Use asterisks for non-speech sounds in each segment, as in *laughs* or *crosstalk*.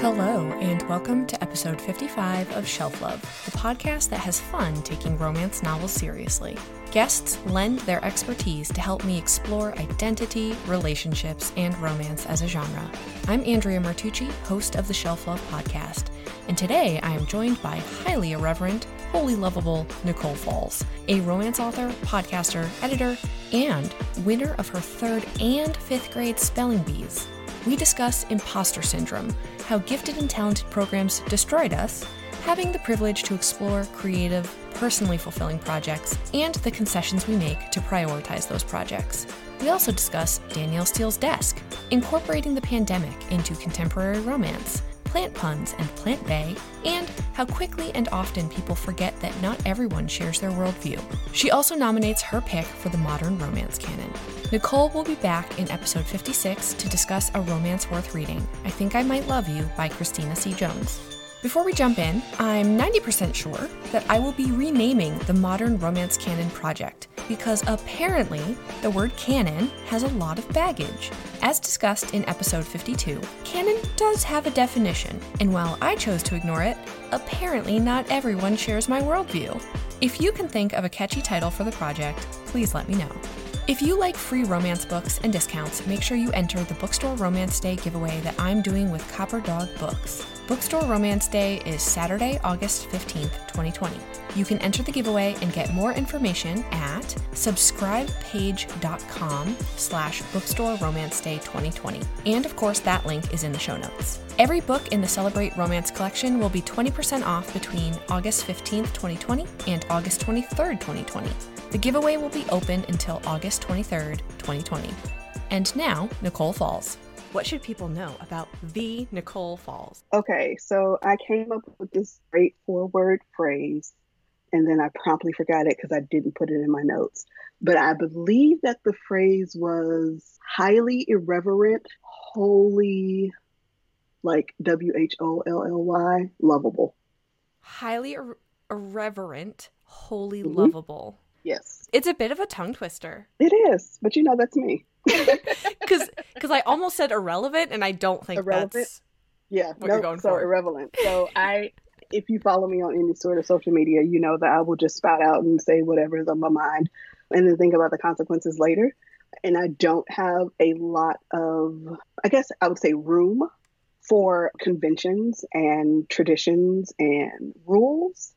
Hello, and welcome to episode 55 of Shelf Love, the podcast that has fun taking romance novels seriously. Guests lend their expertise to help me explore identity, relationships, and romance as a genre. I'm Andrea Martucci, host of the Shelf Love podcast, and today I am joined by highly irreverent, wholly lovable Nicole Falls, a romance author, podcaster, editor, and winner of her third and fifth grade spelling bees. We discuss imposter syndrome, how gifted and talented programs destroyed us, having the privilege to explore creative, personally fulfilling projects, and the concessions we make to prioritize those projects. We also discuss Danielle Steel's desk, incorporating the pandemic into contemporary romance, plant puns and plant bay, and how quickly and often people forget that not everyone shares their worldview. She also nominates her pick for the modern romance canon. Nicole will be back in episode 56 to discuss a romance worth reading, I Think I Might Love You by Christina C. Jones. Before we jump in, I'm 90% sure that I will be renaming the Modern Romance Canon project because apparently the word canon has a lot of baggage. As discussed in episode 52, canon does have a definition, and while I chose to ignore it, apparently not everyone shares my worldview. If you can think of a catchy title for the project, please let me know. If you like free romance books and discounts, make sure you enter the Bookstore Romance Day giveaway that I'm doing with Copper Dog Books. Bookstore Romance Day is Saturday, August 15th, 2020. You can enter the giveaway and get more information at subscribepage.com slash bookstore romance day 2020. And of course, that link is in the show notes. Every book in the Celebrate Romance collection will be 20% off between August 15th, 2020 and August 23rd, 2020. The giveaway will be open until August 23rd, 2020. And now, Nicole Falls. What should people know about the Nicole Falls? Okay, so I came up with this straightforward phrase and then I promptly forgot it because I didn't put it in my notes. But I believe that the phrase was highly irreverent, wholly like W H O L L Y, lovable. Highly ir- irreverent, wholly mm-hmm. lovable. Yes. It's a bit of a tongue twister. It is, but you know that's me. *laughs* Because because I almost said irrelevant, and I don't think irrelevant. that's yeah. What nope, you're going so for. irrelevant. So I, if you follow me on any sort of social media, you know that I will just spout out and say whatever's on my mind, and then think about the consequences later. And I don't have a lot of, I guess I would say, room for conventions and traditions and rules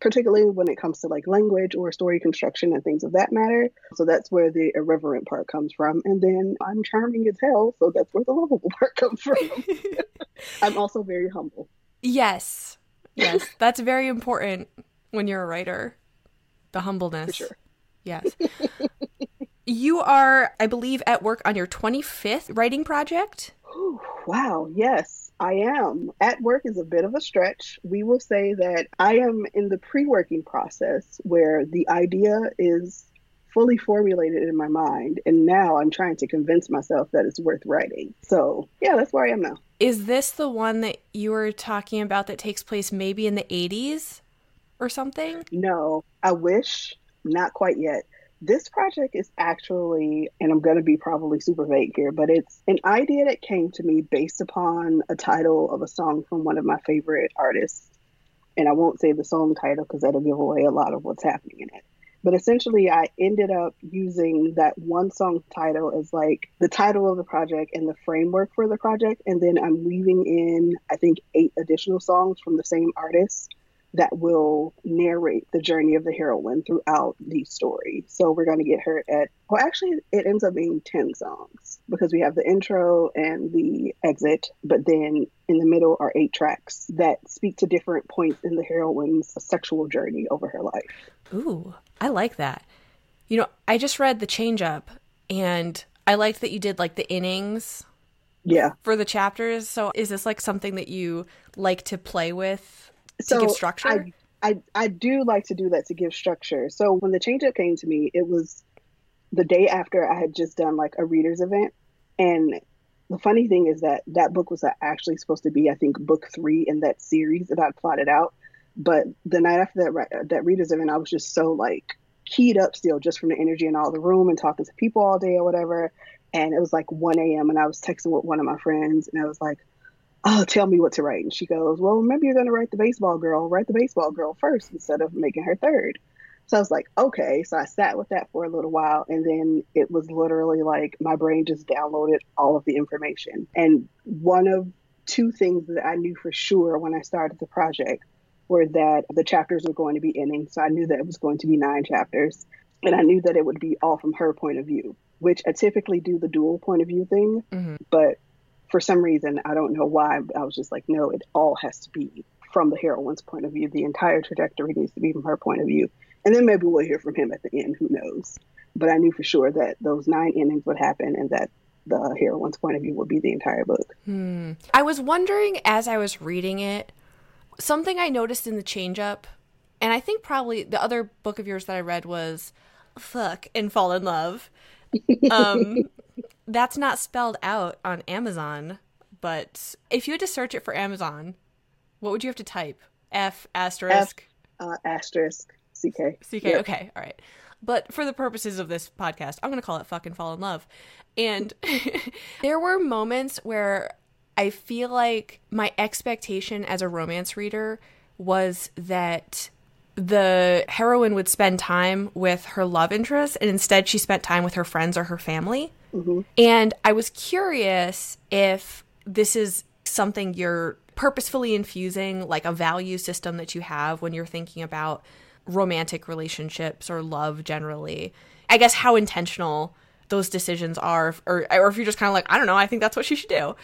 particularly when it comes to like language or story construction and things of that matter. So that's where the irreverent part comes from. And then I'm charming as hell, so that's where the lovable *laughs* part comes from. *laughs* I'm also very humble. Yes. *laughs* Yes. That's very important when you're a writer. The humbleness. For sure. Yes. you are, I believe, at work on your 25th writing project. *gasps* wow. Yes. I am. At work is a bit of a stretch. We will say that I am in the pre working process where the idea is fully formulated in my mind. And now I'm trying to convince myself that it's worth writing. So, yeah, that's where I am now. Is this the one that you were talking about that takes place maybe in the 80s or something? No, I wish. Not quite yet. This project is actually, and I'm going to be probably super vague here, but it's an idea that came to me based upon a title of a song from one of my favorite artists. And I won't say the song title because that'll give away a lot of what's happening in it. But essentially, I ended up using that one song title as like the title of the project and the framework for the project. And then I'm weaving in, I think, eight additional songs from the same artist that will narrate the journey of the heroine throughout the story. So we're going to get her at, well, actually, it ends up being 10 songs because we have the intro and the exit, but then in the middle are eight tracks that speak to different points in the heroine's sexual journey over her life. Ooh, I like that. You know, I just read The Change Up and I liked that you did like the innings yeah for the chapters so is this like something that you like to play with so give structure? I, I, I do like to do that to give structure. So when the change up came to me, it was the day after I had just done like a readers event. And the funny thing is that that book was actually supposed to be, I think, book three in that series that I plotted out. But the night after that that readers event, I was just so like keyed up still, just from the energy in all the room and talking to people all day or whatever. And it was like 1 a.m. and I was texting with one of my friends, and I was like, oh, tell me what to write. And she goes, well, remember you're going to write the baseball girl. Write the baseball girl first instead of making her third. So I was like, okay. So I sat with that for a little while. And then it was literally like my brain just downloaded all of the information. And one of two things that I knew for sure when I started the project were that the chapters were going to be ending. So I knew that it was going to be nine chapters. And I knew that it would be all from her point of view, which I typically do the dual point of view thing. Mm-hmm. But for some reason, I don't know why, I was just like, no, it all has to be from the heroine's point of view. The entire trajectory needs to be from her point of view. And then maybe we'll hear from him at the end, who knows. But I knew for sure that those nine endings would happen and that the heroine's point of view would be the entire book. Hmm. I was wondering as I was reading it, something I noticed in the change up, and I think probably the other book of yours that I read was Fuck and Fall in Love. *laughs* Um, that's not spelled out on Amazon, but if you had to search it for Amazon, what would you have to type? F asterisk? F, uh, asterisk CK. CK. Yep. Okay. All right. But for the purposes of this podcast, I'm going to call it fucking fall in love. And *laughs* there were moments where I feel like my expectation as a romance reader was that the heroine would spend time with her love interest and instead she spent time with her friends or her family. Mm-hmm. And I was curious if this is something you're purposefully infusing, like a value system that you have when you're thinking about romantic relationships or love generally. I guess how intentional those decisions are or or if you're just kind of like I don't know, I think that's what she should do.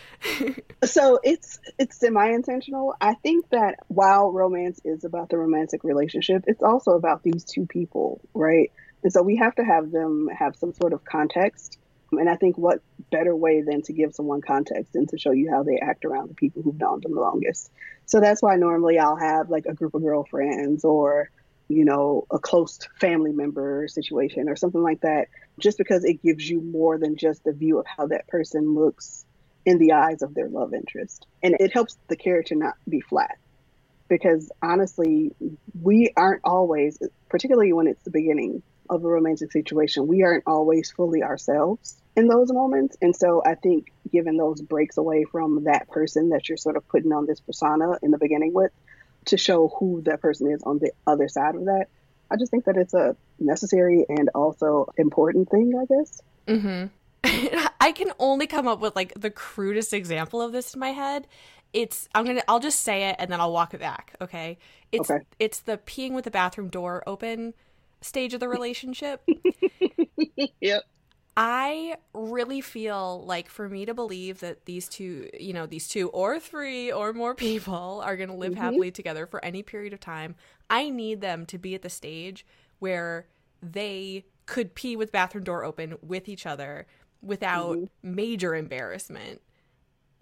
*laughs* so it's it's semi-intentional. I think that while romance is about the romantic relationship, it's also about these two people, right? And so we have to have them have some sort of context. And I think what better way than to give someone context and to show you how they act around the people who've known them the longest. So that's why normally I'll have like a group of girlfriends or you know, a close family member situation or something like that, just because it gives you more than just the view of how that person looks in the eyes of their love interest. And it helps the character not be flat. Because honestly, we aren't always, particularly when it's the beginning of a romantic situation, we aren't always fully ourselves in those moments. And so I think giving those breaks away from that person that you're sort of putting on this persona in the beginning with to show who that person is on the other side of that. I just think that it's a necessary and also important thing, I guess. Mm-hmm. *laughs* I can only come up with like the crudest example of this in my head. It's I'm gonna I'll just say it and then I'll walk it back. Okay. It's okay. it's the peeing with the bathroom door open stage of the relationship. *laughs* yep. I really feel like for me to believe that these two, you know, these two or three or more people are going to live mm-hmm. happily together for any period of time, I need them to be at the stage where they could pee with bathroom door open with each other without mm-hmm. major embarrassment.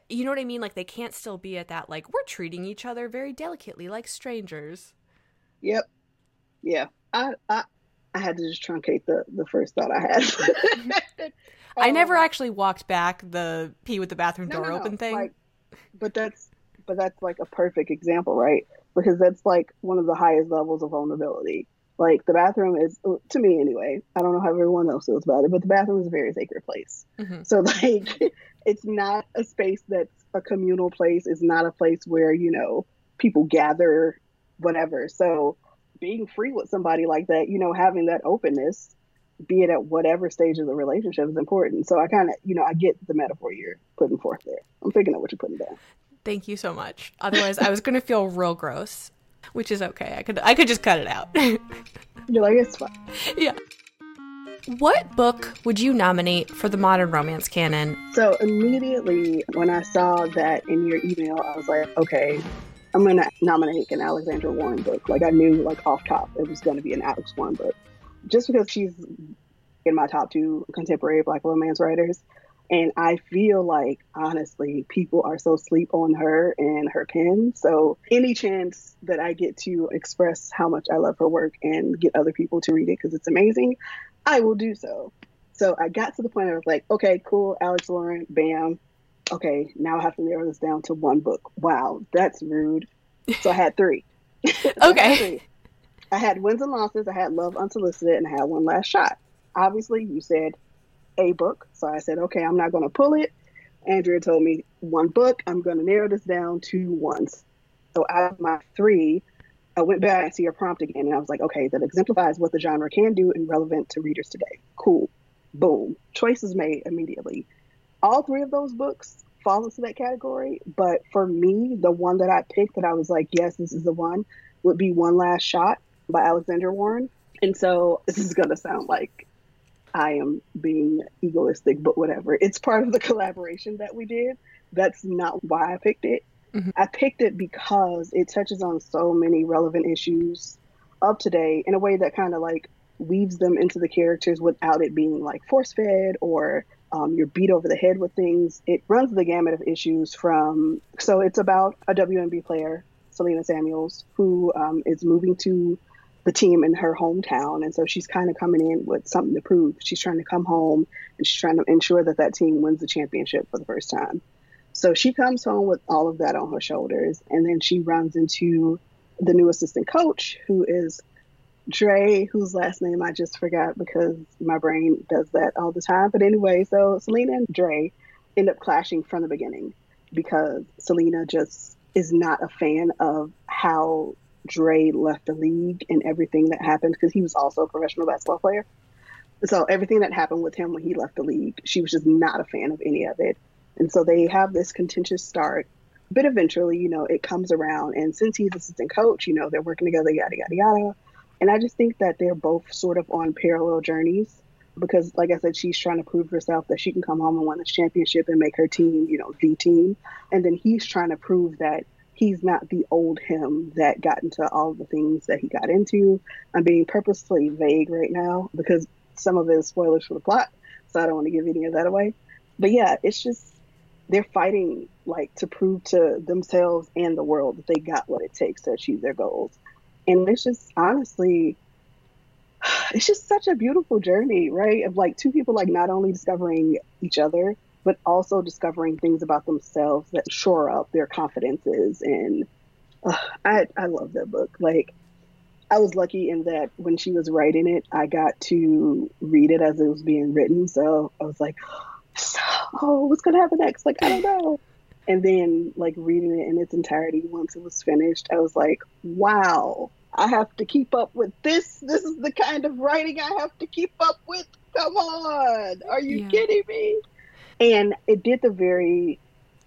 You know what I mean? Like they can't still be at that like we're treating each other very delicately like strangers. Yep. Yeah. I I I had to just truncate the the first thought I had. *laughs* I never um, actually walked back the pee with the bathroom no, door no, open no. thing. Like, but that's but that's like a perfect example, right? Because that's like one of the highest levels of vulnerability. Like the bathroom is to me anyway. I don't know how everyone else feels about it, but the bathroom is a very sacred place. Mm-hmm. So *laughs* like it's not a space that's a communal place. It's not a place where, you know, people gather whatever. So being free with somebody like that, you know, having that openness, be it at whatever stage of the relationship, is important. So I kind of, you know, I get the metaphor you're putting forth there. I'm picking up what you're putting down. Thank you so much. Otherwise, I was going to feel real gross, which is okay. I could, I could just cut it out. *laughs* you're like, it's fine. Yeah. What book would you nominate for the modern romance canon? So immediately when I saw that in your email, I was like, okay, I'm gonna nominate an Alexandra Warren book. Like I knew, like off top, it was gonna be an Alex Warren book, just because she's in my top two contemporary Black romance writers, and I feel like honestly, people are so sleep on her and her pen. So any chance that I get to express how much I love her work and get other people to read it because it's amazing, I will do so. So I got to the point I was like, okay, cool, Alex Warren, bam, okay, now I have to narrow this down to one book. Wow, that's rude. So I had three. *laughs* okay. I had, three. I had wins and losses. I had love unsolicited, and I had one last shot. Obviously, you said a book, so I said, okay, I'm not going to pull it. Andrea told me one book. I'm going to narrow this down to one. So out of my three, I went back and see your prompt again, and I was like, okay, that exemplifies what the genre can do and relevant to readers today. Cool. Boom. Choices made immediately. All three of those books fall into that category, but for me, the one that I picked that I was like, yes, this is the one, would be One Last Shot by Alexandra Warren. And so this is going to sound like I am being egoistic, but whatever. It's part of the collaboration that we did. That's not why I picked it. Mm-hmm. I picked it because it touches on so many relevant issues of today in a way that kind of like weaves them into the characters without it being like force fed or um, you're beat over the head with things. It runs the gamut of issues from, so it's about a WNBA player, Selena Samuels, who um, is moving to the team in her hometown. And so she's kind of coming in with something to prove. She's trying to come home and she's trying to ensure that that team wins the championship for the first time. So she comes home with all of that on her shoulders, and then she runs into the new assistant coach, who is Dre, whose last name I just forgot because my brain does that all the time. But anyway, so Selena and Dre end up clashing from the beginning because Selena just is not a fan of how Dre left the league and everything that happened because he was also a professional basketball player. So everything that happened with him when he left the league, she was just not a fan of any of it. And so they have this contentious start. But eventually, you know, it comes around. And since he's assistant coach, you know, they're working together, yada, yada, yada. And I just think that they're both sort of on parallel journeys because, like I said, she's trying to prove herself that she can come home and win this championship and make her team, you know, the team. And then he's trying to prove that he's not the old him that got into all the things that he got into. I'm being purposely vague right now because some of it is spoilers for the plot, so I don't want to give any of that away. But yeah, it's just they're fighting like to prove to themselves and the world that they got what it takes to achieve their goals. And it's just honestly *sighs* it's just such a beautiful journey, right? Of like two people like not only discovering each other, but also discovering things about themselves that shore up their confidences. And uh, I I love that book. Like I was lucky in that when she was writing it, I got to read it as it was being written. So I was like, *gasps* oh, what's gonna happen next? Like, I don't know. And then like reading it in its entirety once it was finished, I was like, wow, I have to keep up with this. This is the kind of writing I have to keep up with. Come on. Are you yeah. kidding me? And it did the very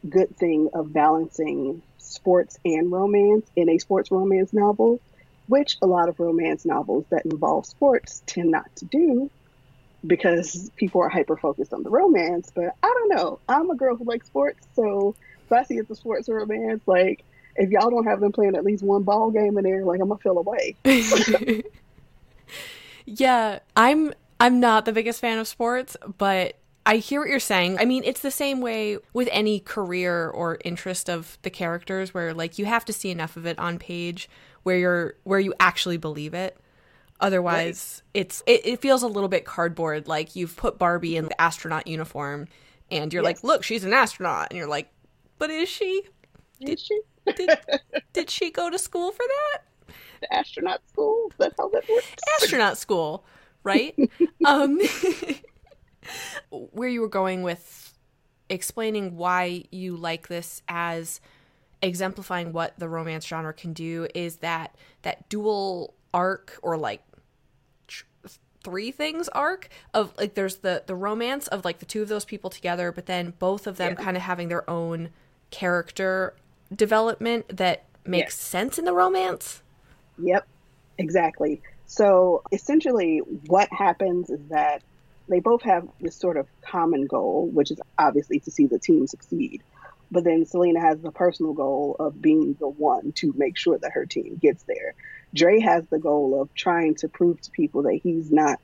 good thing of balancing sports and romance in a sports romance novel, which a lot of romance novels that involve sports tend not to do because people are hyper focused on the romance. But I don't know. I'm a girl who likes sports, so if I see it's a sports romance, like if y'all don't have them playing at least one ball game in there, like I'm gonna feel away. *laughs* yeah, I'm I'm not the biggest fan of sports, but I hear what you're saying. I mean, it's the same way with any career or interest of the characters where like you have to see enough of it on page where you're where you actually believe it. Otherwise, right. it's it, it, feels a little bit cardboard. Like you've put Barbie in the astronaut uniform, and you're yes. like, "Look, she's an astronaut," and you're like, "But is she? Did she? Did, did she go to school for that? The astronaut school? That's how that works. Astronaut school, right? *laughs* um, *laughs* where you were going with explaining why you like this as exemplifying what the romance genre can do is that that dual arc or like three things arc of like there's the the romance of like the two of those people together but then both of them yeah. kind of having their own character development that makes yes. sense in the romance yep exactly so essentially what happens is that they both have this sort of common goal which is obviously to see the team succeed but then Selena has the personal goal of being the one to make sure that her team gets there. Dre has the goal of trying to prove to people that he's not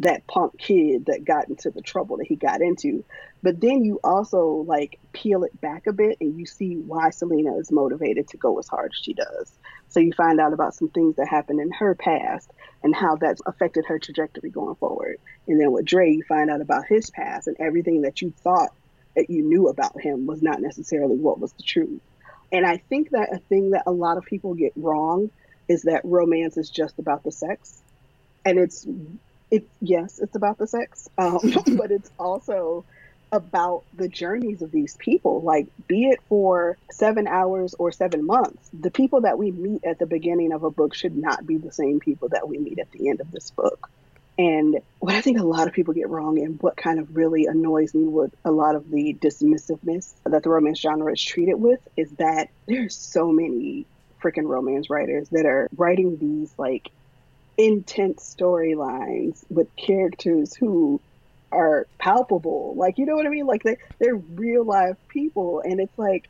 that punk kid that got into the trouble that he got into. But then you also like peel it back a bit and you see why Selena is motivated to go as hard as she does. So you find out about some things that happened in her past and how that's affected her trajectory going forward. And then with Dre, you find out about his past and everything that you thought that you knew about him was not necessarily what was the truth. And I think that a thing that a lot of people get wrong is that romance is just about the sex. And it's it yes, it's about the sex. Um, *laughs* but it's also about the journeys of these people. Like, be it for seven hours or seven months, the people that we meet at the beginning of a book should not be the same people that we meet at the end of this book. And what I think a lot of people get wrong, and what kind of really annoys me with a lot of the dismissiveness that the romance genre is treated with, is that there's so many freaking romance writers that are writing these like intense storylines with characters who are palpable. Like, you know what I mean? Like, they, they're real life people. And it's like,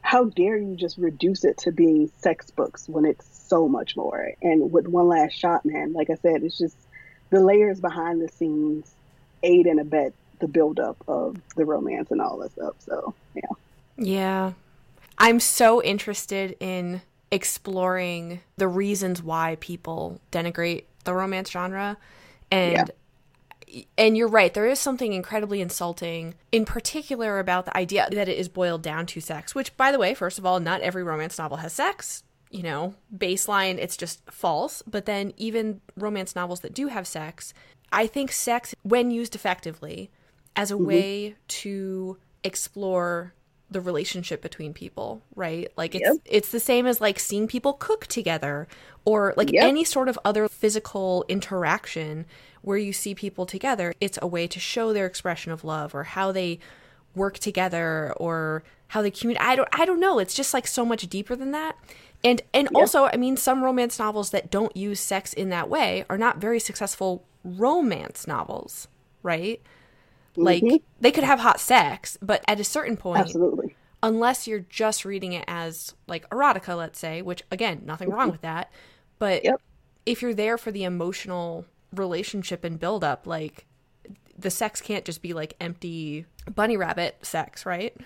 how dare you just reduce it to being sex books when it's so much more? And with One Last Shot, man, like I said, it's just the layers behind the scenes aid and abet the buildup of the romance and all that stuff. So, yeah. Yeah. I'm so interested in exploring the reasons why people denigrate the romance genre. And yeah and you're right there is something incredibly insulting in particular about the idea that it is boiled down to sex which by the way first of all not every romance novel has sex you know baseline it's just false but then even romance novels that do have sex i think sex when used effectively as a mm-hmm. way to explore the relationship between people, right? Like it's yep. it's the same as like seeing people cook together or like yep. any sort of other physical interaction where you see people together, it's a way to show their expression of love or how they work together or how they communicate. I don't I don't know. It's just like so much deeper than that. And and yeah. also, I mean, some romance novels that don't use sex in that way are not very successful romance novels, right? Mm-hmm. Like they could have hot sex, but at a certain point, absolutely, unless you're just reading it as like erotica, let's say, which again, nothing mm-hmm. wrong with that, but yep. if you're there for the emotional relationship and build up like the sex can't just be like empty bunny rabbit sex, right?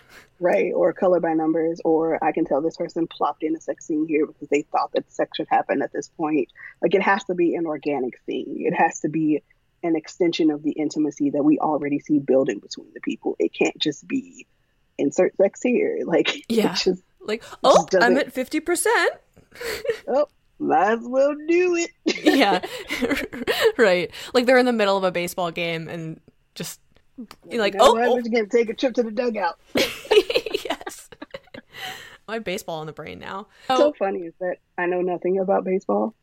Right, or color by numbers, or I can tell this person plopped in a sex scene here because they thought that sex should happen at this point. Like it has to be an organic thing. It has to be an extension of the intimacy that we already see building between the people. It can't just be insert sex here. *laughs* Like yeah, just, like oh, I'm at fifty percent. *laughs* oh, might as well do it. *laughs* yeah, right. Like they're in the middle of a baseball game and just like, oh, oh. we're gonna take a trip to the dugout. yes. I have baseball in the brain now. What's so funny is that I know nothing about baseball.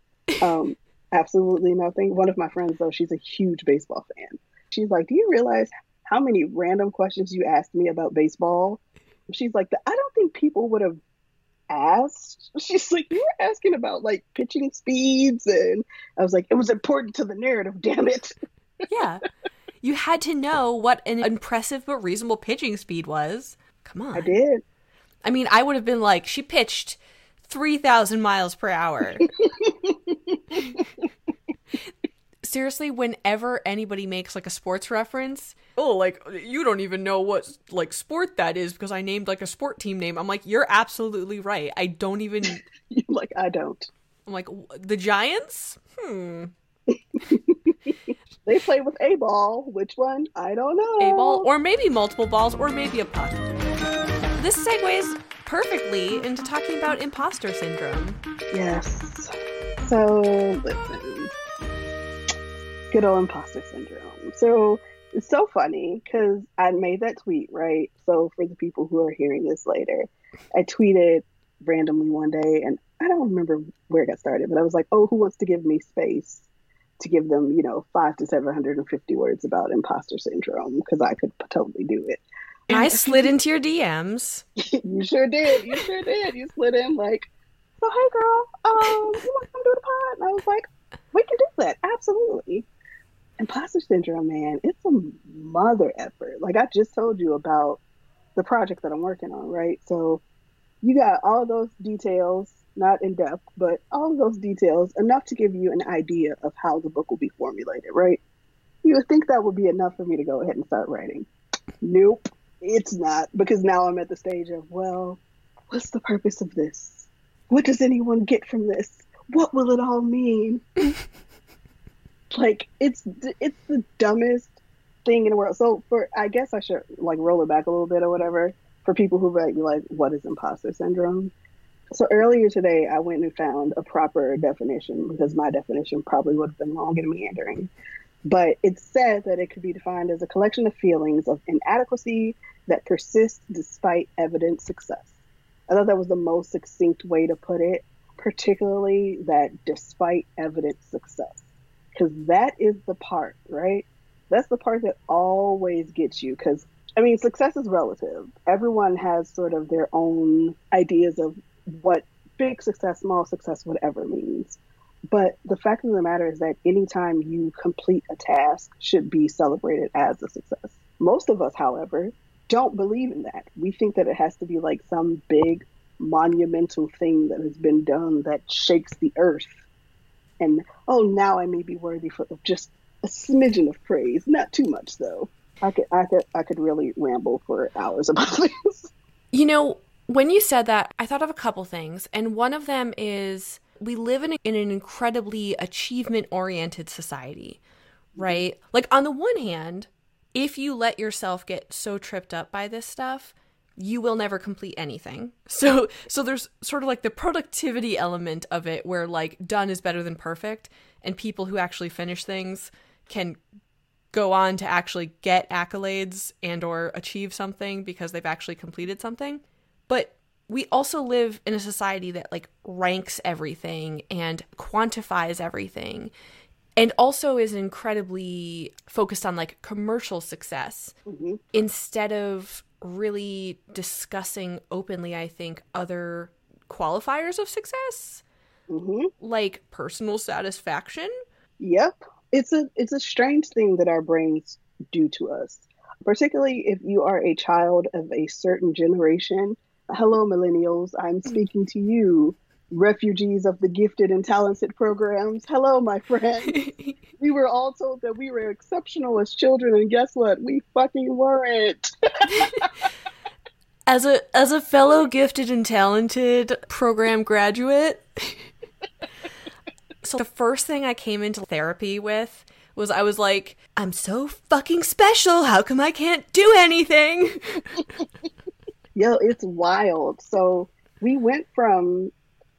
Um, absolutely nothing. One of my friends, though, she's a huge baseball fan. She's like, "Do you realize how many random questions you asked me about baseball?" She's like, "I don't think people would have asked. *laughs* She's like, you were asking about like pitching speeds, and I was like, it was important to the narrative. Damn it. *laughs* yeah, you had to know what an impressive but reasonable pitching speed was. Come on, I did. I mean, I would have been like, she pitched three thousand miles per hour. *laughs* seriously, whenever anybody makes like a sports reference, oh, like you don't even know what like sport that is because I named like a sport team name. I'm like, you're absolutely right. I don't even *laughs* like I don't. I'm like the Giants. Hmm. they play with a ball. Which one? I don't know. A ball, or maybe multiple balls, or maybe a puck. This segues perfectly into talking about imposter syndrome. Yes. So listen, good old imposter syndrome. So it's so funny because I made that tweet, right? So for the people who are hearing this later, I tweeted randomly one day and I don't remember where it got started, but I was like, oh, who wants to give me space to give them, you know, five to 750 words about imposter syndrome? Because I could totally do it. I slid into your DMs. *laughs* you sure did. You sure did. You slid in like, so hey girl, um, you want to come do the pod? And I was like, we can do that. Absolutely imposter syndrome, man, it's a mother effort. Like I just told you about the project that I'm working on, right? So you got all those details, not in depth, but all those details enough to give you an idea of how the book will be formulated, right? You would think that would be enough for me to go ahead and start writing. Nope, it's not, because now I'm at the stage of, well, what's the purpose of this? What does anyone get from this? What will it all mean? *laughs* like it's it's the dumbest thing in the world. So for I guess I should like roll it back a little bit or whatever for people who might be like, what is imposter syndrome? So earlier today, I went and found a proper definition because my definition probably would have been long and meandering. But it said that it could be defined as a collection of feelings of inadequacy that persist despite evident success. I thought that was the most succinct way to put it, particularly that despite evident success. Because that is the part, right? That's the part that always gets you. Because, I mean, success is relative. Everyone has sort of their own ideas of what big success, small success, whatever means. But the fact of the matter is that anytime you complete a task should be celebrated as a success. Most of us, however, don't believe in that. We think that it has to be like some big monumental thing that has been done that shakes the earth. And oh, now I may be worthy for just a smidgen of praise, not too much though. I could I could I could really ramble for hours *laughs* about this. You know, when you said that, I thought of a couple things, and one of them is we live in, in an incredibly achievement oriented society, right? Like, on the one hand, if you let yourself get so tripped up by this stuff, you will never complete anything. *laughs* So so there's sort of like the productivity element of it where like done is better than perfect and people who actually finish things can go on to actually get accolades and or achieve something because they've actually completed something. But we also live in a society that like ranks everything and quantifies everything and also is incredibly focused on like commercial success mm-hmm. instead of really discussing openly i think other qualifiers of success. Mm-hmm. like personal satisfaction. Yep. It's a it's a strange thing that our brains do to us particularly if you are a child of a certain generation. Hello millennials. I'm speaking to you refugees of the gifted and talented programs. Hello, my friend. *laughs* we were all told that we were exceptional as children, and guess what? We fucking weren't. *laughs* as a as a fellow gifted and talented program graduate, *laughs* so the first thing I came into therapy with was I was like, I'm so fucking special. How come I can't do anything? Yo, it's wild. So we went from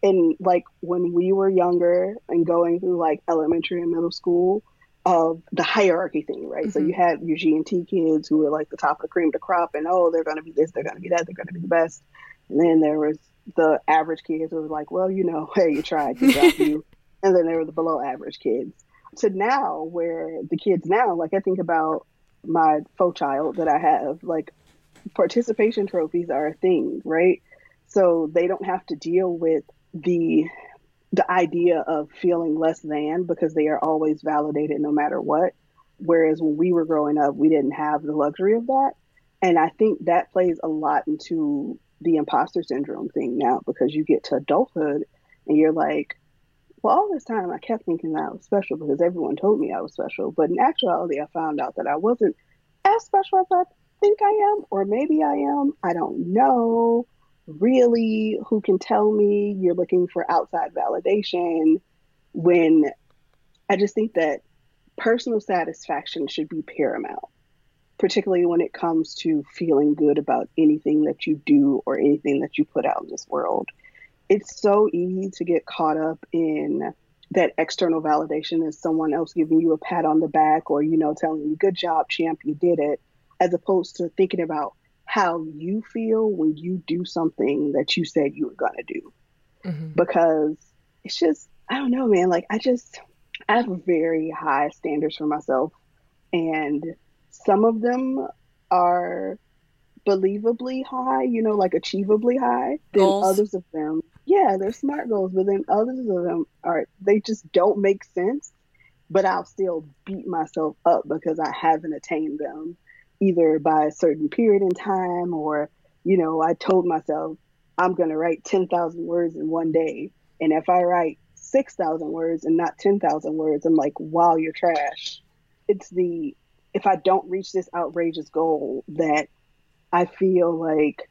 in like when we were younger and going through like elementary and middle school of the hierarchy thing, right? Mm-hmm. So you had your G and T kids who were like the top of the cream the crop, and oh, they're going to be this, they're going to be that, they're going to be the best. And then there was the average kids who were like, well, you know, *laughs* hey, you tried, you got you. And then there were the below average kids. To now, where the kids now, like I think about my faux child that I have, like participation trophies are a thing, right? So they don't have to deal with the the idea of feeling less than because they are always validated no matter what. Whereas when we were growing up, we didn't have the luxury of that. And I think that plays a lot into the imposter syndrome thing now because you get to adulthood and you're like, well, all this time I kept thinking that I was special because everyone told me I was special. But in actuality, I found out that I wasn't as special as I think I am, or maybe I am. I don't know really who can tell me you're looking for outside validation when I just think that personal satisfaction should be paramount, particularly when it comes to feeling good about anything that you do or anything that you put out in this world. It's so easy to get caught up in that external validation as someone else giving you a pat on the back or, you know, telling you, good job, champ, you did it, as opposed to thinking about how you feel when you do something that you said you were going to do. Mm-hmm. Because it's just, I don't know, man. Like, I just, I have very high standards for myself. And some of them are believably high, you know, like achievably high. Then goals. others of them, yeah, they're smart goals. But then others of them are, they just don't make sense. But I'll still beat myself up because I haven't attained them either by a certain period in time or, you know, I told myself I'm going to write 10,000 words in one day. And if I write 6,000 words and not 10,000 words, I'm like, wow, you're trash. It's the, if I don't reach this outrageous goal that I feel like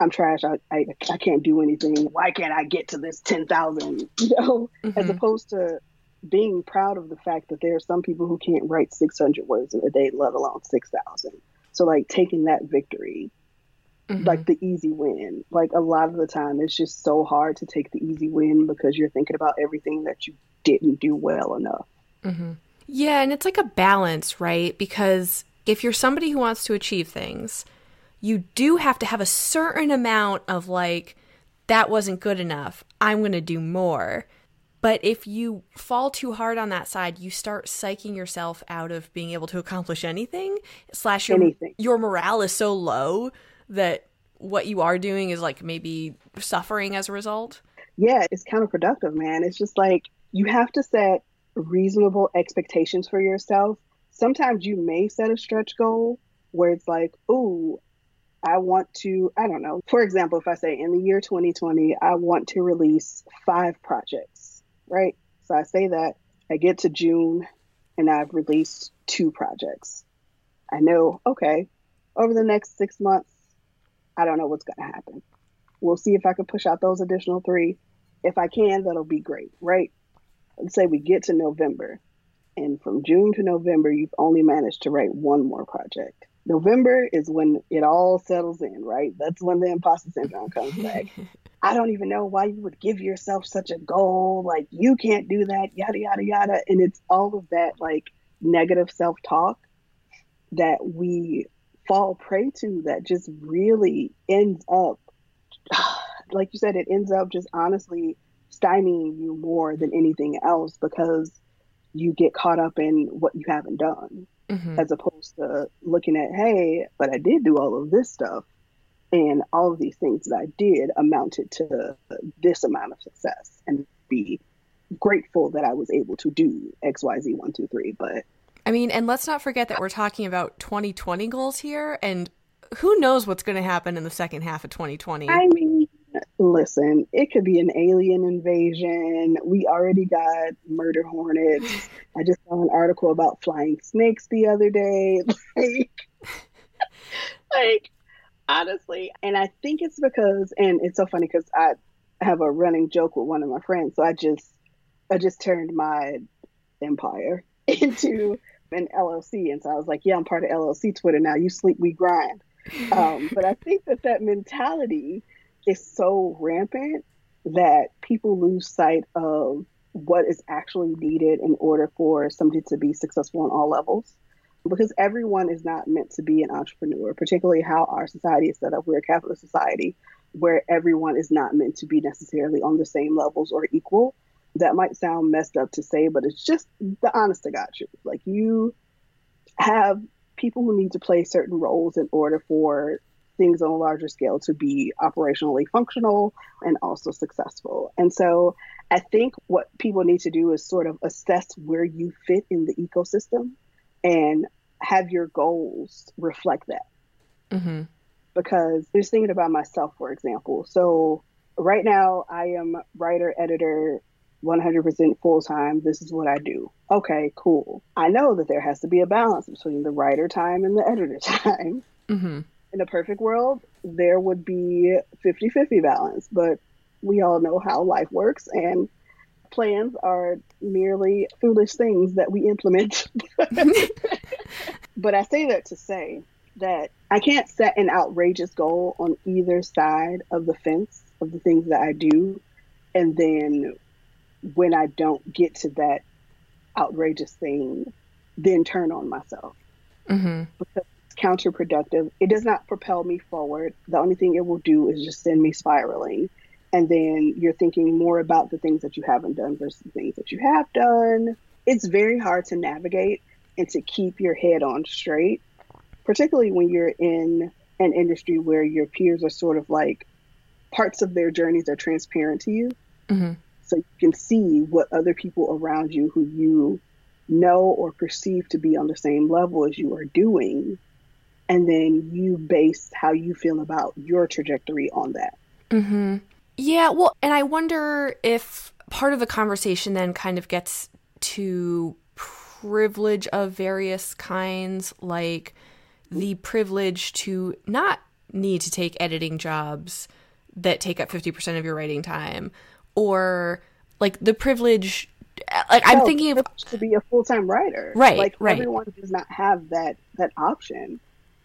I'm trash. I, I, I can't do anything. Why can't I get to this 10,000? *laughs* You know, mm-hmm. as opposed to being proud of the fact that there are some people who can't write 600 words in a day, let alone 6,000. So, like, taking that victory, mm-hmm. like the easy win, like a lot of the time, it's just so hard to take the easy win because you're thinking about everything that you didn't do well enough. Mm-hmm. Yeah, and it's like a balance, right? Because if you're somebody who wants to achieve things, you do have to have a certain amount of like, that wasn't good enough. I'm going to do more. But if you fall too hard on that side, you start psyching yourself out of being able to accomplish anything. Slash, your, Anything. your morale is so low that what you are doing is like maybe suffering as a result. Yeah, it's counterproductive, man. It's just like you have to set reasonable expectations for yourself. Sometimes you may set a stretch goal where it's like, oh, I want to, I don't know. For example, if I say in the year 2020, I want to release five projects, right? So I say that, I get to June and I've released two projects. I know, okay, over the next six months, I don't know what's going to happen. We'll see if I can push out those additional three. If I can, that'll be great, right? Let's say we get to November, and from June to November, you've only managed to write one more project. November is when it all settles in, right? That's when the imposter syndrome comes back. *laughs* I don't even know why you would give yourself such a goal. Like, you can't do that, yada, yada, yada. And it's all of that, like, negative self talk that we fall prey to that just really ends up, *sighs* like you said, it ends up just honestly stymieing you more than anything else because you get caught up in what you haven't done Mm-hmm. as opposed to looking at, hey, but I did do all of this stuff. And all of these things that I did amounted to this amount of success and be grateful that I was able to do XYZ one, two, three. But I mean, and let's not forget that we're talking about 2020 goals here, and who knows what's going to happen in the second half of 2020. I mean, listen, it could be an alien invasion. We already got murder hornets. *laughs* I just saw an article about flying snakes the other day. *laughs* Like, *laughs* like honestly, and I think it's because, and it's so funny because I have a running joke with one of my friends. So I just, I just turned my empire into an LLC, and so I was like, yeah, I'm part of LLC Twitter now. You sleep, we grind. Um, but I think that that mentality is so rampant that people lose sight of what is actually needed in order for somebody to be successful on all levels. Because everyone is not meant to be an entrepreneur, particularly how our society is set up. We're a capitalist society where everyone is not meant to be necessarily on the same levels or equal. That might sound messed up to say, but it's just the honest to God truth. Like you have people who need to play certain roles in order for things on a larger scale to be operationally functional and also successful. And so I think what people need to do is sort of assess where you fit in the ecosystem and have your goals reflect that. mm-hmm. Because just thinking about myself, for example. So right now I am writer, editor, 100% full time. This is what I do. Okay, cool. I know that there has to be a balance between the writer time and the editor *laughs* time. Mm-hmm. In a perfect world, there would be 50 50 balance, but we all know how life works, and plans are merely foolish things that we implement. *laughs* but I say that to say that I can't set an outrageous goal on either side of the fence of the things that I do, and then when I don't get to that outrageous thing, then turn on myself Mm-hmm. because counterproductive. It does not propel me forward. The only thing it will do is just send me spiraling. And then you're thinking more about the things that you haven't done versus the things that you have done. It's very hard to navigate and to keep your head on straight, particularly when you're in an industry where your peers are sort of like parts of their journeys are transparent to you. Mm-hmm. So you can see what other people around you who you know or perceive to be on the same level as you are doing. And then you base how you feel about your trajectory on that. Mm-hmm. Yeah, well, and I wonder if part of the conversation then kind of gets to privilege of various kinds, like the privilege to not need to take editing jobs that take up 50% of your writing time, or like the privilege. Like, I'm thinking of. to be a full time writer. Right, Like right. everyone does not have that that option.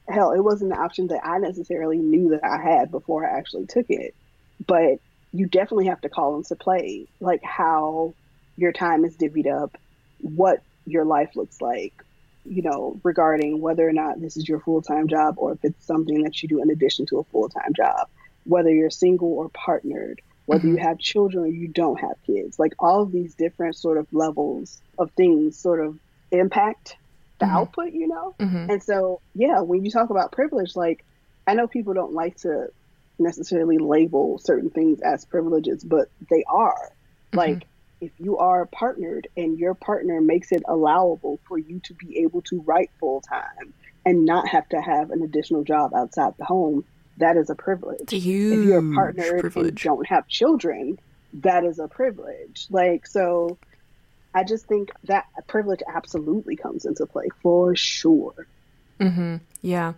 Hell, it wasn't an option that I necessarily knew that I had before I actually took it. But you definitely have to call into play like how your time is divvied up, what your life looks like, you know, regarding whether or not this is your full time job or if it's something that you do in addition to a full time job, whether you're single or partnered, whether mm-hmm. you have children or you don't have kids. Like all of these different sort of levels of things sort of impact the mm-hmm. output, you know? Mm-hmm. And so, yeah, when you talk about privilege, like I know people don't like to necessarily label certain things as privileges, but they are. Mm-hmm. Like if you are partnered and your partner makes it allowable for you to be able to write full time and not have to have an additional job outside the home, that is a privilege. A huge if you're partnered privilege. and don't have children, that is a privilege. Like so I just think that privilege absolutely comes into play for sure. Mm-hmm. Yeah.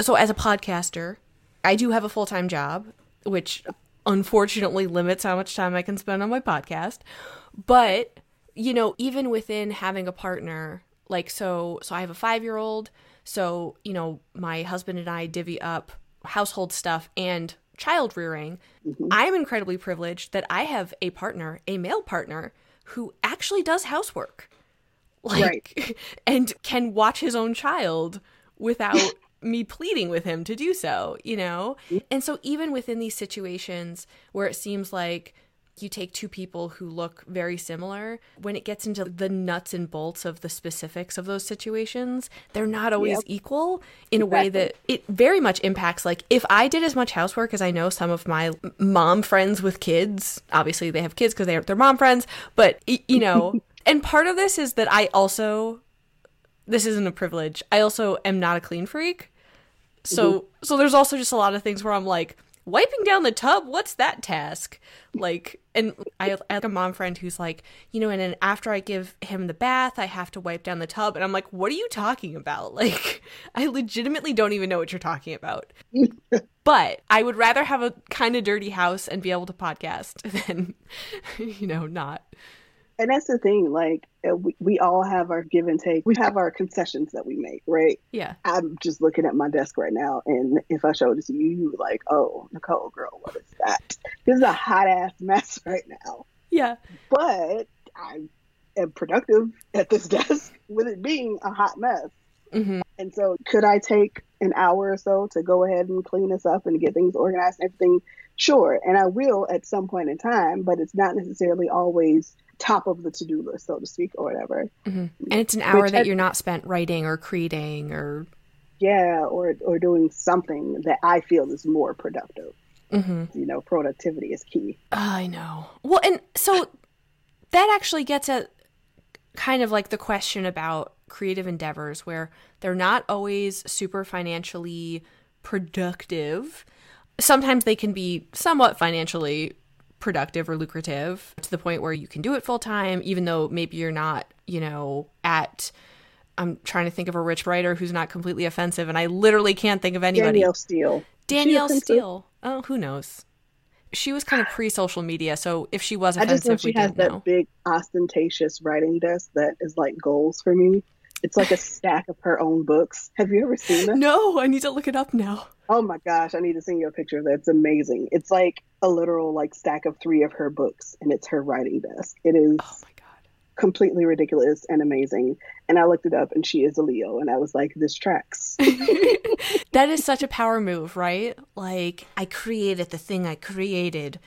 So as a podcaster, I do have a full time job, which unfortunately limits how much time I can spend on my podcast. But, you know, even within having a partner, like so so I have a 5-year-old, so, you know, my husband and I divvy up household stuff and child rearing. Mm-hmm. I'm incredibly privileged that I have a partner, a male partner who actually does housework. Like right. *laughs* and can watch his own child without *laughs* me pleading with him to do so, you know? Mm-hmm. And so even within these situations where it seems like you take two people who look very similar, when it gets into the nuts and bolts of the specifics of those situations, they're not always yep. equal in exactly. a way that it very much impacts. Like, if I did as much housework as I know some of my mom friends with kids, obviously they have kids because they're their mom friends, but, you know, *laughs* and part of this is that I also this isn't a privilege. I also am not a clean freak. So mm-hmm. so there's also just a lot of things where I'm like wiping down the tub? What's that task? Like and I, I have a mom friend who's like you know and then after i give him the bath i have to wipe down the tub. And i'm like what are you talking about? *laughs* Like i legitimately don't even know what you're talking about. *laughs* But i would rather have a kind of dirty house and be able to podcast *laughs* than you know not and that's the thing like uh, we, we all have our give and take. We have our concessions that we make right? Yeah. I'm just looking at my desk right now and if i showed it to you you like oh nicole girl what is that? This is a hot ass mess *laughs* right now. Yeah. But i am productive at this *laughs* desk with it being a hot mess. Mm-hmm. and so could i take an hour or so to go ahead and clean this up and get things organized and everything sure and i will at some point in time but it's not necessarily always top of the to-do list so to speak or whatever. Mm-hmm. and it's an hour Which that you're not spent writing or creating or yeah or or doing something that i feel is more productive. Mm-hmm. you know productivity is key. I know. Well and so that actually gets at kind of like the question about creative endeavors where they're not always super financially productive sometimes they can be somewhat financially productive or lucrative to the point where you can do it full time, even though maybe you're not, you know, at. I'm trying to think of a rich writer who's not completely offensive, and I literally can't think of anybody. Danielle Steel. Danielle Steel. Oh, who knows? She was kind of pre-social media, so if she was offensive, I just know she has that know. big ostentatious writing desk that is like goals for me. It's like a stack of her own books. Have you ever seen that? No, I need to look it up now. Oh my gosh, I need to send you a picture of that. It's amazing. It's like a literal like stack of three of her books, and it's her writing desk. It is oh my god, completely ridiculous and amazing. And I looked it up, and she is a Leo, and I was like, this tracks. *laughs* that is such a power move, right? Like I created the thing I created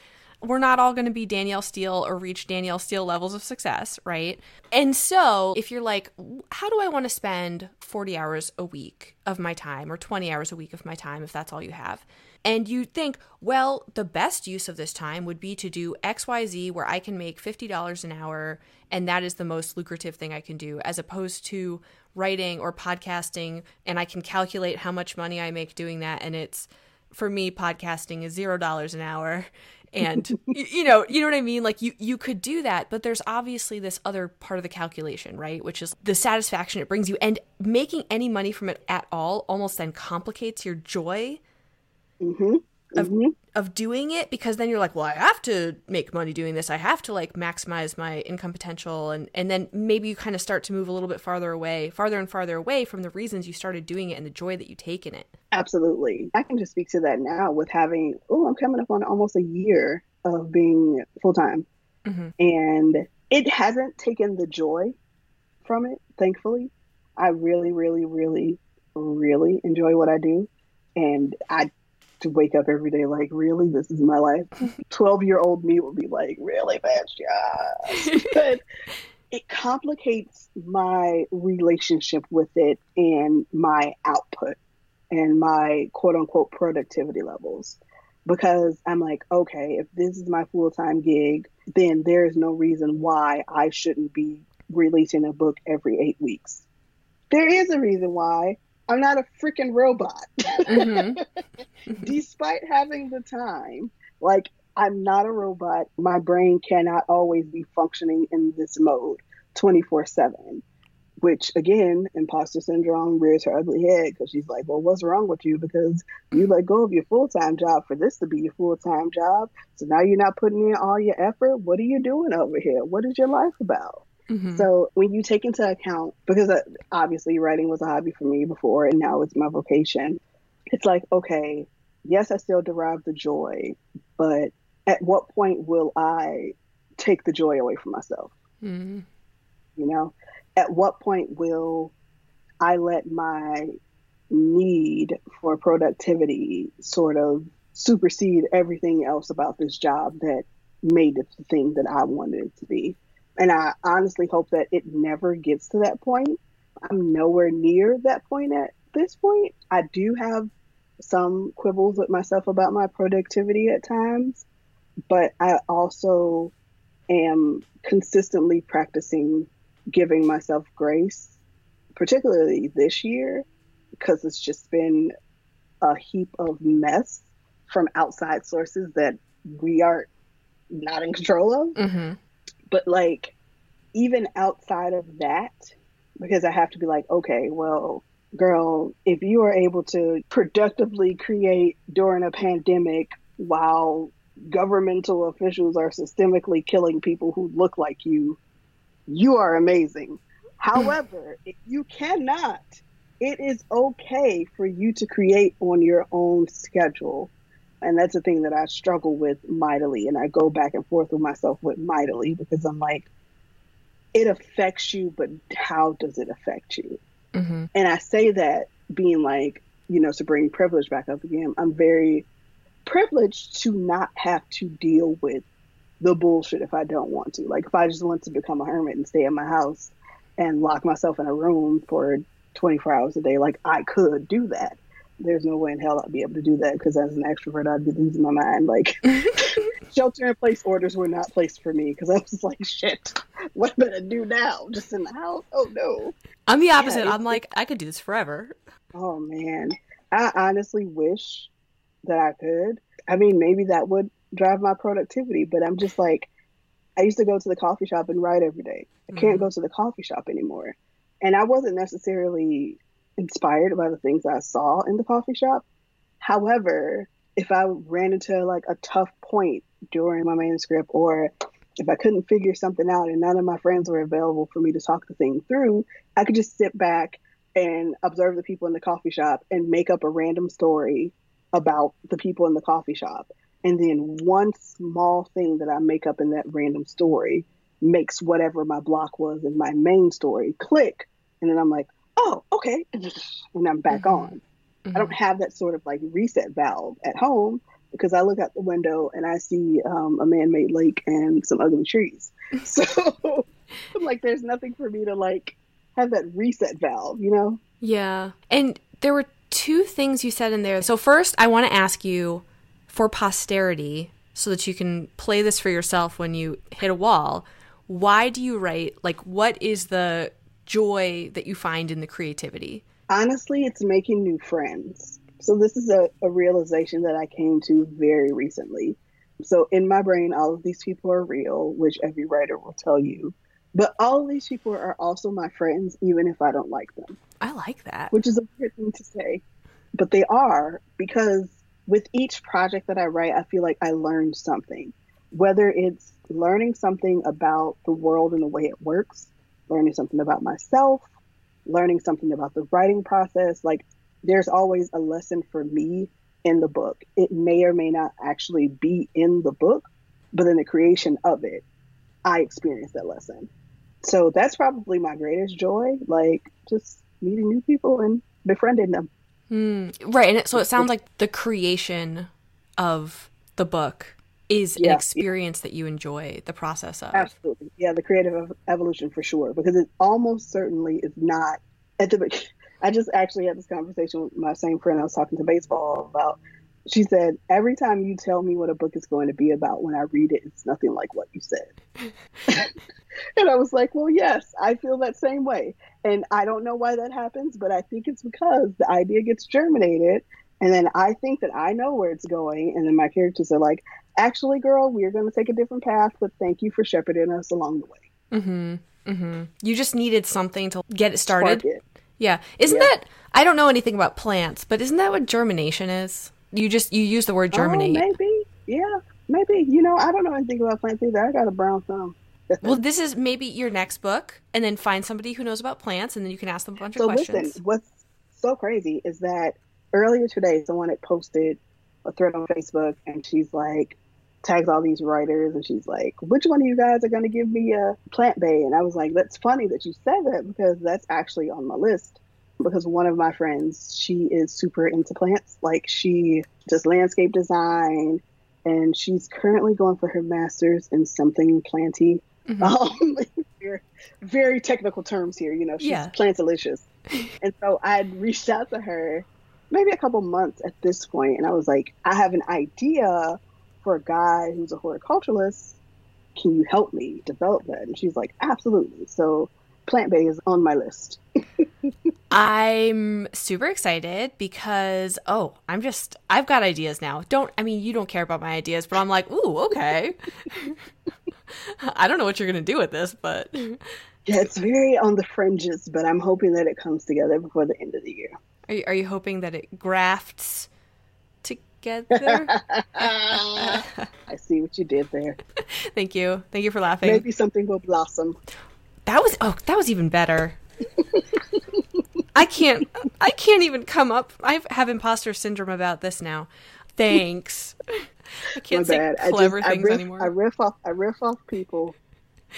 we're not all going to be Danielle Steel or reach Danielle Steel levels of success, right? And so, if you're like, how do I want to spend 40 hours a week of my time or 20 hours a week of my time if that's all you have? And you think, well, the best use of this time would be to do XYZ where I can make $50 an hour and that is the most lucrative thing I can do as opposed to writing or podcasting and I can calculate how much money I make doing that and it's for me podcasting is $0 an hour and you know you know what i mean? Like you you could do that but there's obviously this other part of the calculation right? Which is the satisfaction it brings you. And making any money from it at all almost then complicates your joy. Mm-hmm of mm-hmm. of doing it because then you're like, well, I have to make money doing this. I have to like maximize my income potential and and then maybe you kind of start to move a little bit farther away, farther and farther away from the reasons you started doing it and the joy that you take in it. Absolutely. I can just speak to that now with having oh, I'm coming up on almost a year of being full time. Mm-hmm. And it hasn't taken the joy from it, thankfully. I really, really, really, really enjoy what I do. And I to wake up every day like, really, this is my life. *laughs* 12 year old me would be like, really, bitch, yeah. but *laughs* it complicates my relationship with it and my output and my quote unquote productivity levels. Because I'm like, okay, if this is my full time gig, then there is no reason why I shouldn't be releasing a book every eight weeks. There is a reason why I'm not a freaking robot. Mm-hmm. *laughs* Despite having the time, like I'm not a robot. My brain cannot always be functioning in this mode 24 7, which again, imposter syndrome rears her ugly head because she's like, Well, what's wrong with you? Because you let go of your full time job for this to be your full time job. So now you're not putting in all your effort. What are you doing over here? What is your life about? Mm-hmm. So when you take into account, because uh, obviously writing was a hobby for me before and now it's my vocation, it's like, okay, yes, I still derive the joy, but at what point will I take the joy away from myself? Mm-hmm. You know, at what point will I let my need for productivity sort of supersede everything else about this job that made it the thing that I wanted it to be? And I honestly hope that it never gets to that point. I'm nowhere near that point at this point. I do have some quibbles with myself about my productivity at times, but I also am consistently practicing giving myself grace, particularly this year, because it's just been a heap of mess from outside sources that we are not in control of. Mm-hmm. But like, even outside of that, because I have to be like, okay, well, girl, if you are able to productively create during a pandemic while governmental officials are systemically killing people who look like you, you are amazing. Hmm. However, if you cannot, it is okay for you to create on your own schedule and that's the thing that I struggle with mightily. And I go back and forth with myself with mightily because I'm like, it affects you, but how does it affect you? Mm-hmm. And I say that being like, you know, to bring privilege back up again, I'm very privileged to not have to deal with the bullshit if I don't want to. Like, if I just want to become a hermit and stay in my house and lock myself in a room for 24 hours a day, like, I could do that there's no way in hell I'd be able to do that because as an extrovert, I'd be losing my mind. Like, *laughs* shelter in place orders were not placed for me because I was like, shit, what am I gonna do now? Just in the house? Oh no. I'm the opposite. Yeah, I'm like, I could do this forever. Oh man, I honestly wish that I could. I mean, maybe that would drive my productivity, but I'm just like, I used to go to the coffee shop and write every day. I can't mm-hmm. go to the coffee shop anymore. And I wasn't necessarily inspired by the things I saw in the coffee shop. However, if I ran into like a tough point during my manuscript or if I couldn't figure something out and none of my friends were available for me to talk the thing through, I could just sit back and observe the people in the coffee shop and make up a random story about the people in the coffee shop. And then one small thing that I make up in that random story makes whatever my block was in my main story click. And then I'm like, oh, okay. *laughs* And I'm back mm-hmm. on. Mm-hmm. I don't have that sort of like reset valve at home because I look out the window and I see um, a man made lake and some ugly trees. *laughs* So I'm *laughs* like, there's nothing for me to like have that reset valve, you know? Yeah. And there were two things you said in there. So, first, I want to ask you for posterity so that you can play this for yourself when you hit a wall. Why do you write? Like, what is the joy that you find in the creativity? Honestly, it's making new friends. So, this is a, a realization that I came to very recently. So, in my brain, all of these people are real, which every writer will tell you. But all of these people are also my friends, even if I don't like them. I like that. Which is a weird thing to say. But they are because with each project that I write, I feel like I learned something. Whether it's learning something about the world and the way it works, learning something about myself, learning something about the writing process. Like there's always a lesson for me in the book. It may or may not actually be in the book, but in the creation of it, I experienced that lesson. So that's probably my greatest joy, like just meeting new people and befriending them. Mm, right. And so it sounds like the creation of the book is yeah. an experience that you enjoy the process of. Absolutely. Yeah, the creative evolution for sure, because it almost certainly is not at the *laughs* I just actually had this conversation with my same friend I was talking to baseball about. She said, Every time you tell me what a book is going to be about, when I read it, it's nothing like what you said. *laughs* *laughs* and I was like, Well, yes, I feel that same way. And I don't know why that happens, but I think it's because the idea gets germinated. And then I think that I know where it's going. And then my characters are like, Actually, girl, we're going to take a different path, but thank you for shepherding us along the way. Mm-hmm. Mm-hmm. You just needed something to get it started. It. Yeah. Isn't yeah. that I don't know anything about plants, but isn't that what germination is? You just you use the word germinate. Oh, maybe. Yeah. Maybe. You know, I don't know anything about plants either. I got a brown thumb. *laughs* well, this is maybe your next book, and then find somebody who knows about plants, and then you can ask them a bunch so of questions. So, Listen, what's so crazy is that earlier today, someone had posted a thread on Facebook, and she's like, tags all these writers and she's like, which one of you guys are going to give me a plant bay? And I was like, that's funny that you said that because that's actually on my list. Because one of my friends, she is super into plants. Like she does landscape design and she's currently going for her master's in something planty. Mm-hmm. *laughs* Um, very, very technical terms here, you know, she's yeah. plantalicious. and so I reached out to her maybe a couple months at this point and I was like, I have an idea for a guy who's a horticulturalist, can you help me develop that? And she's like, absolutely. So plant bay is on my list. *laughs* I'm super excited because oh, I'm just I've got ideas now. Don't I mean you don't care about my ideas, but I'm like, ooh, okay. *laughs* I don't know what you're gonna do with this, but yeah, it's very on the fringes, but I'm hoping that it comes together before the end of the year. Are you, are you hoping that it grafts together. *laughs* I see what you did there. *laughs* Thank you. Thank you for laughing. Maybe something will blossom. That was oh, that was even better. *laughs* I can't I can't even come up. I have imposter syndrome about this now. Thanks. I can't say clever just, things I riff, anymore. I riff off I riff off people.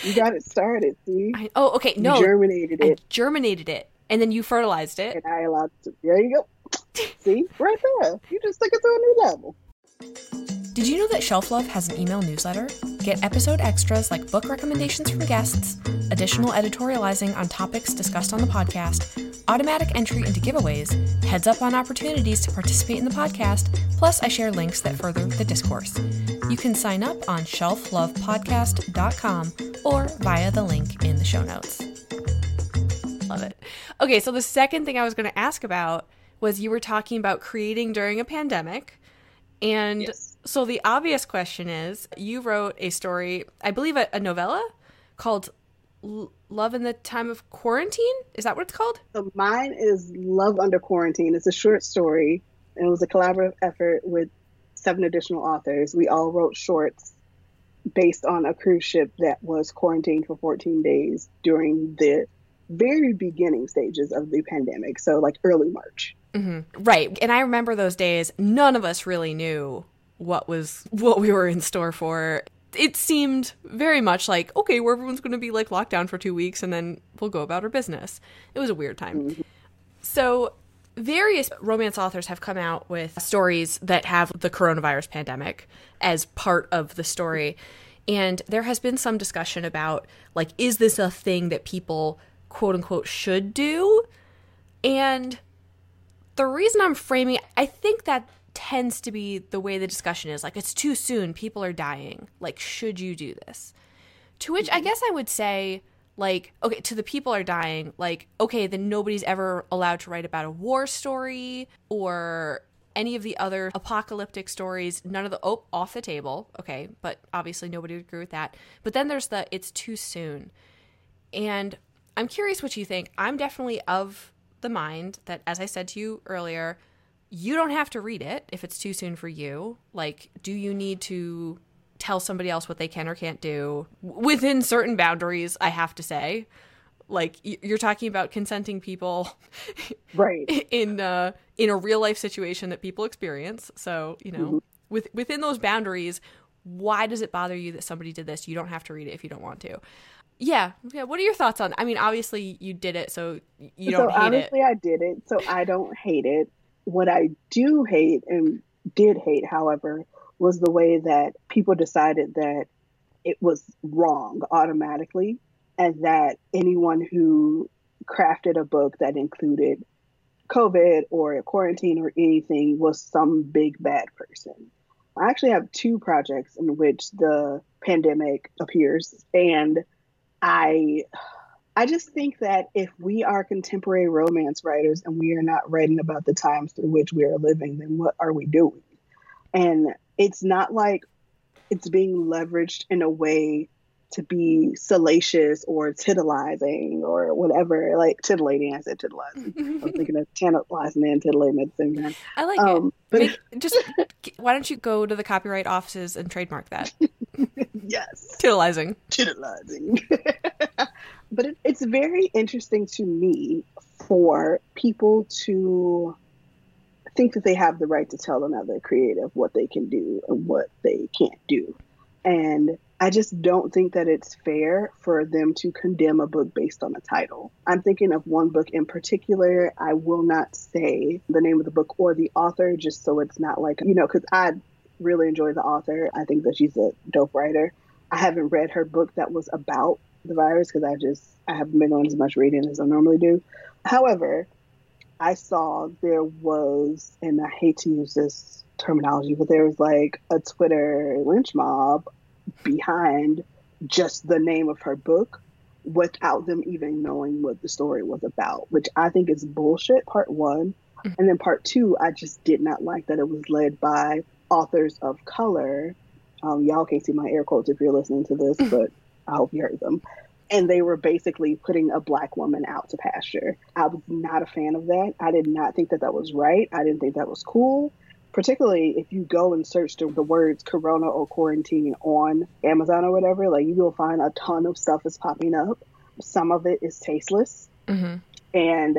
You got it started, see? I, oh, okay. No. You germinated it. I germinated it. And then you fertilized it. And I allowed to. There you go. See, *laughs* right there. You just took it to a new level. Did you know that Shelf Love has an email newsletter? Get episode extras like book recommendations from guests, additional editorializing on topics discussed on the podcast, automatic entry into giveaways, heads up on opportunities to participate in the podcast, plus I share links that further the discourse. You can sign up on shelflovepodcast.com or via the link in the show notes. Love it. Okay, so the second thing I was going to ask about was you were talking about creating during a pandemic. And yes. so the obvious question is you wrote a story, I believe a, a novella called L- Love in the Time of Quarantine. Is that what it's called? So mine is Love Under Quarantine. It's a short story. And it was a collaborative effort with seven additional authors. We all wrote shorts based on a cruise ship that was quarantined for 14 days during the very beginning stages of the pandemic. So, like early March. Mm-hmm. Right. And I remember those days, none of us really knew what was what we were in store for. It seemed very much like, okay, where everyone's going to be like locked down for two weeks and then we'll go about our business. It was a weird time. Mm-hmm. So, various romance authors have come out with stories that have the coronavirus pandemic as part of the story. And there has been some discussion about, like, is this a thing that people, quote unquote, should do? And the reason I'm framing, I think that tends to be the way the discussion is. Like, it's too soon. People are dying. Like, should you do this? To which I mm-hmm. guess I would say, like, okay, to the people are dying, like, okay, then nobody's ever allowed to write about a war story or any of the other apocalyptic stories. None of the, oh, off the table. Okay, but obviously nobody would agree with that. But then there's the, it's too soon. And I'm curious what you think. I'm definitely of the mind that, as I said to you earlier, you don't have to read it if it's too soon for you. Like, do you need to tell somebody else what they can or can't do within certain boundaries? I have to say, like you're talking about consenting people, *laughs* right? In uh, in a real life situation that people experience. So you know, mm-hmm. with within those boundaries, why does it bother you that somebody did this? You don't have to read it if you don't want to. Yeah, yeah. What are your thoughts on? I mean, obviously you did it, so you don't so hate honestly, it. I did it, so I don't hate it. What I do hate and did hate, however, was the way that people decided that it was wrong automatically, and that anyone who crafted a book that included COVID or a quarantine or anything was some big bad person. I actually have two projects in which the pandemic appears, and I I just think that if we are contemporary romance writers and we are not writing about the times through which we are living, then what are we doing? And it's not like it's being leveraged in a way to be salacious or titillizing or whatever. Like titillating, I said titillizing. I'm thinking of tantalizing and titillating at the same time. I like Um, it. but Make, just why don't you go to the copyright offices and trademark that? *laughs* yes. Titillizing. titillizing. *laughs* but it, it's very interesting to me for people to think that they have the right to tell another creative what they can do and what they can't do. And I just don't think that it's fair for them to condemn a book based on a title. I'm thinking of one book in particular. I will not say the name of the book or the author just so it's not like, you know, because I really enjoy the author. I think that she's a dope writer. I haven't read her book that was about the virus because I just I haven't been on as much reading as I normally do. However, I saw there was, and I hate to use this terminology, but there was like a Twitter lynch mob behind just the name of her book without them even knowing what the story was about, which I think is bullshit, part one. And then part two, I just did not like that it was led by authors of color. Um, y'all can't see my air quotes if you're listening to this, *laughs* but I hope you heard them. And they were basically putting a black woman out to pasture. I was not a fan of that. I did not think that that was right. I didn't think that was cool. Particularly if you go and search the, the words corona or quarantine on Amazon or whatever, like you will find a ton of stuff is popping up. Some of it is tasteless. hmm And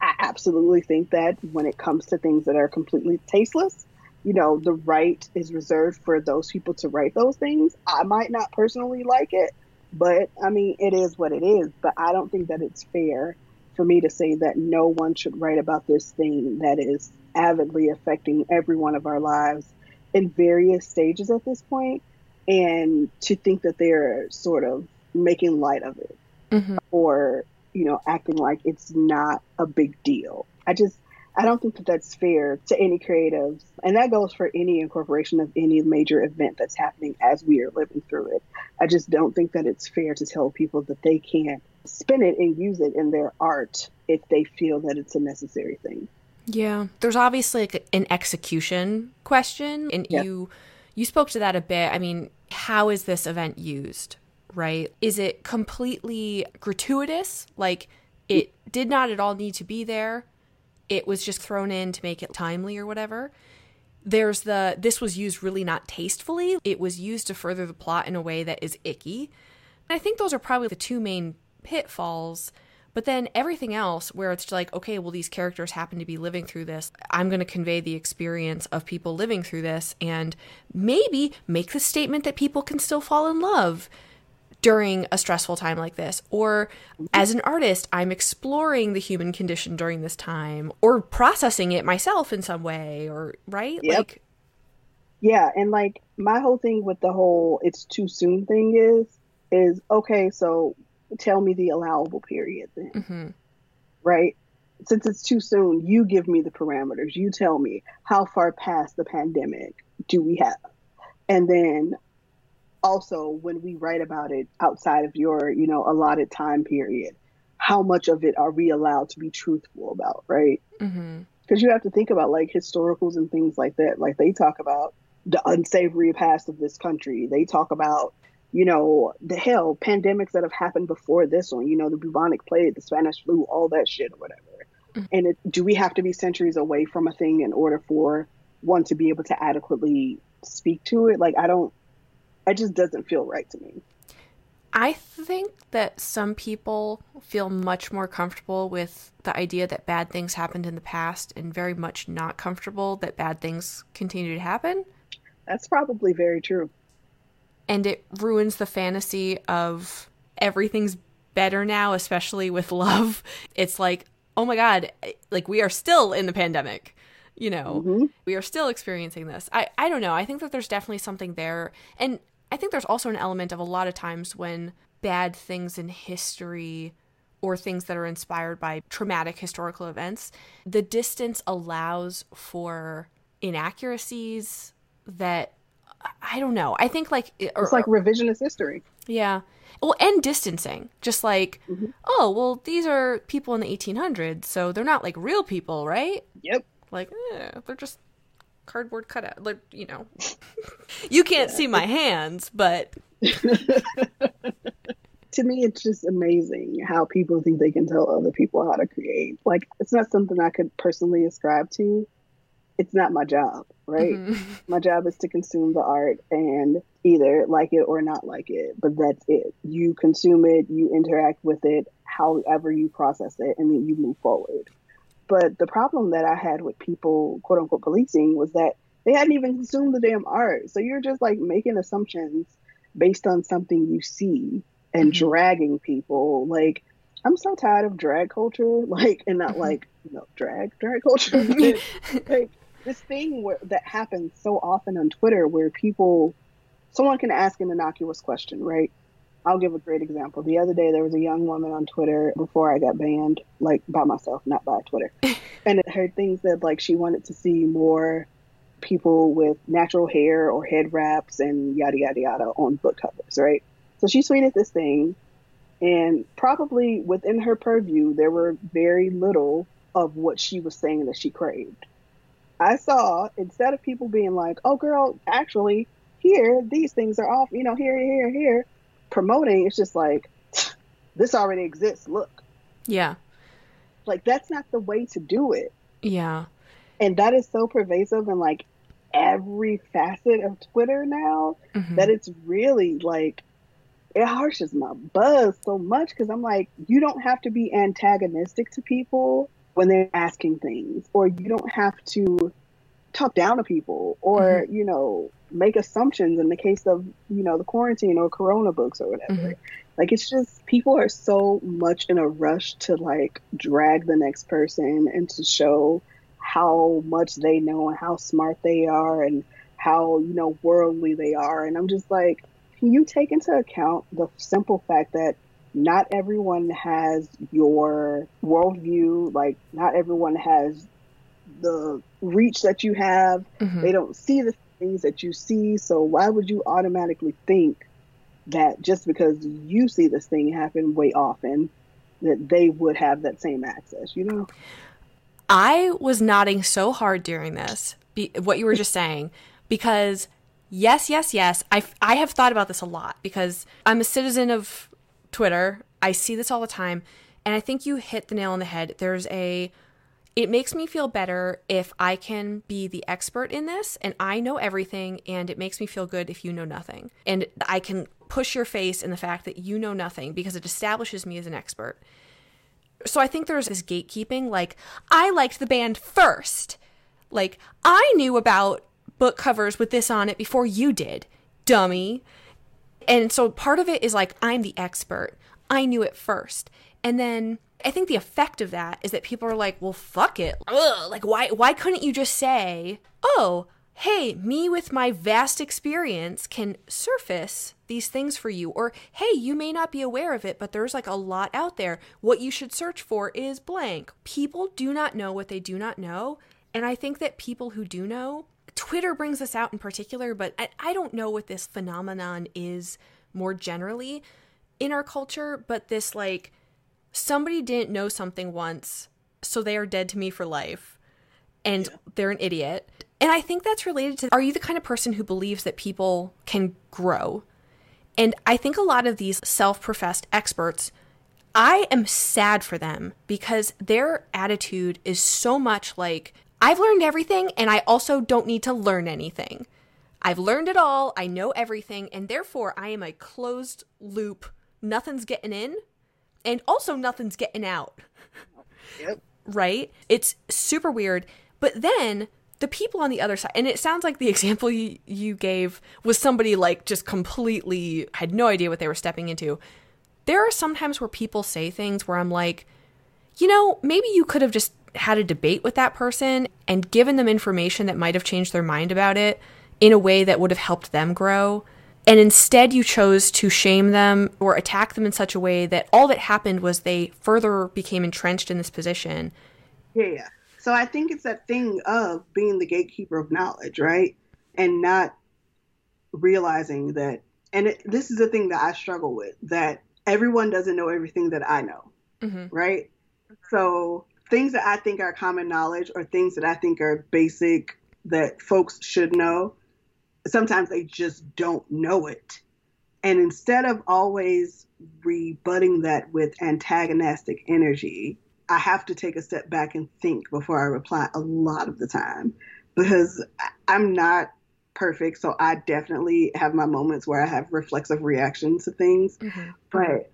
I absolutely think that when it comes to things that are completely tasteless, you know, the right is reserved for those people to write those things. I might not personally like it, but I mean, it is what it is. But I don't think that it's fair for me to say that no one should write about this thing that is avidly affecting every one of our lives in various stages at this point, and to think that they're sort of making light of it hmm or you know acting like it's not a big deal. I just i don't think that that's fair to any creatives and that goes for any incorporation of any major event that's happening as we are living through it. I just don't think that it's fair to tell people that they can't spin it and use it in their art if they feel that it's a necessary thing Yeah, there's obviously like an execution question, and Yeah. you you spoke to that a bit. I mean, how is this event used? Right? Is it completely gratuitous? Like it did not at all need to be there. It was just thrown in to make it timely or whatever. There's the this was used really not tastefully. It was used to further the plot in a way that is icky. And I think those are probably the two main pitfalls. But then everything else, where it's like, okay, well, these characters happen to be living through this. I'm going to convey the experience of people living through this and maybe make the statement that people can still fall in love during a stressful time like this. Or as an artist, I'm exploring the human condition during this time or processing it myself in some way, or right? Yep. Like, Yeah, and like my whole thing with the whole it's too soon thing is is okay, so tell me the allowable period then. mhm. Right? Since it's too soon, you give me the parameters. You tell me how far past the pandemic do we have? And then also when we write about it outside of your, you know, allotted time period, how much of it are we allowed to be truthful about, right? Mhm. because you have to think about like historicals and things like that. Like they talk about the unsavory past of this country. They talk about, you know, the hell pandemics that have happened before this one. You know, the bubonic plague, the Spanish flu, all that shit or whatever. Mhm. And it, do we have to be centuries away from a thing in order for one to be able to adequately speak to it? Like I don't. It just doesn't feel right to me. I think that some people feel much more comfortable with the idea that bad things happened in the past and very much not comfortable that bad things continue to happen. That's probably very true. And it ruins the fantasy of everything's better now, especially with *laughs* love. It's like, oh my God, like we are still in the pandemic. You know, mm-hmm. we are still experiencing this. I, I don't know. I think that there's definitely something there. And I think there's also an element of a lot of times when bad things in history or things that are inspired by traumatic historical events, the distance allows for inaccuracies that I don't know. I think like or, it's like revisionist history. Yeah. Well, and distancing. Just like, mm-hmm. oh, well, these are people in the 1800s, so they're not like real people, right? Yep. Like, eh, they're just cardboard cutout. Like, you know, *laughs* you can't yeah. see my hands, but. *laughs* to me, it's just amazing how people think they can tell other people how to create. Like, it's not something I could personally ascribe to. It's not my job, right? Mm-hmm. My job is to consume the art and either like it or not like it, but that's it. You consume it, you interact with it, however you process it, and then you move forward. But the problem that I had with people, quote unquote, policing was that they hadn't even consumed the damn art. So you're just like making assumptions based on something you see and mm-hmm. dragging people. Like, I'm so tired of drag culture, *laughs* like, and not mm-hmm. like, you know, drag, drag culture. *laughs* *laughs* like, this thing where, that happens so often on Twitter where people, someone can ask an innocuous question, right? I'll give a great example. The other day, there was a young woman on Twitter before I got banned, like by myself, not by Twitter. *laughs* and her thing said, like, she wanted to see more people with natural hair or head wraps and yada, yada, yada on book covers, right? So she tweeted this thing, and probably within her purview, there were very little of what she was saying that she craved. I saw instead of people being like, "Oh, girl, actually, here these things are off," you know, here, here, here, promoting. It's just like this already exists. Look, yeah, like that's not the way to do it. Yeah, and that is so pervasive in like every facet of Twitter now mm-hmm. that it's really like it harshes my buzz so much because I'm like, you don't have to be antagonistic to people when they're asking things, or you don't have to talk down to people, or mm-hmm. you know, make assumptions in the case of you know the quarantine or Corona books or whatever. Mm-hmm. Like it's just people are so much in a rush to like drag the next person and to show how much they know and how smart they are and how you know worldly they are, and I'm just like can you take into account the simple fact that not everyone has your worldview, like not everyone has the reach that you have. Mm-hmm. They don't see the things that you see. So why would you automatically think that just because you see this thing happen way often, that they would have that same access, you know? I was nodding so hard during this, be, what you were just saying, because yes, yes, yes. I, I have thought about this a lot because I'm a citizen of Twitter. I see this all the time. And I think you hit the nail on the head. There's a, it makes me feel better if I can be the expert in this and I know everything. And it makes me feel good if you know nothing. And I can push your face in the fact that you know nothing because it establishes me as an expert. So I think there's this gatekeeping like, I liked the band first. Like, I knew about book covers with this on it before you did, dummy. And so part of it is like, I'm the expert. I knew it first. And then I think the effect of that is that people are like, well, fuck it. Ugh, like, why, why couldn't you just say, oh, hey, me with my vast experience can surface these things for you. Or, hey, you may not be aware of it, but there's like a lot out there. What you should search for is blank. People do not know what they do not know. And I think that people who do know Twitter brings this out in particular, but I, I don't know what this phenomenon is more generally in our culture, but this like somebody didn't know something once, so they are dead to me for life, and yeah. they're an idiot. And I think that's related to are you the kind of person who believes that people can grow? And I think a lot of these self professed experts, I am sad for them because their attitude is so much like I've learned everything and I also don't need to learn anything. I've learned it all, I know everything, and therefore I am a closed loop. Nothing's getting in, and also nothing's getting out. Yep. right? It's super weird. But then the people on the other side, and it sounds like the *laughs* example you, you gave was somebody like just completely had no idea what they were stepping into. There are sometimes where people say things where I'm like, you know, maybe you could have just had a debate with that person and given them information that might have changed their mind about it in a way that would have helped them grow. And instead, you chose to shame them or attack them in such a way that all that happened was they further became entrenched in this position. Yeah. yeah. So I think it's that thing of being the gatekeeper of knowledge, right? And not realizing that, and it, this is the thing that I struggle with that everyone doesn't know everything that I know, mm-hmm. right? So things that I think are common knowledge or things that I think are basic that folks should know, sometimes they just don't know it. And instead of always rebutting that with antagonistic energy, I have to take a step back and think before I reply a lot of the time because I'm not perfect. So I definitely have my moments where I have reflexive reactions to things. Mm-hmm. But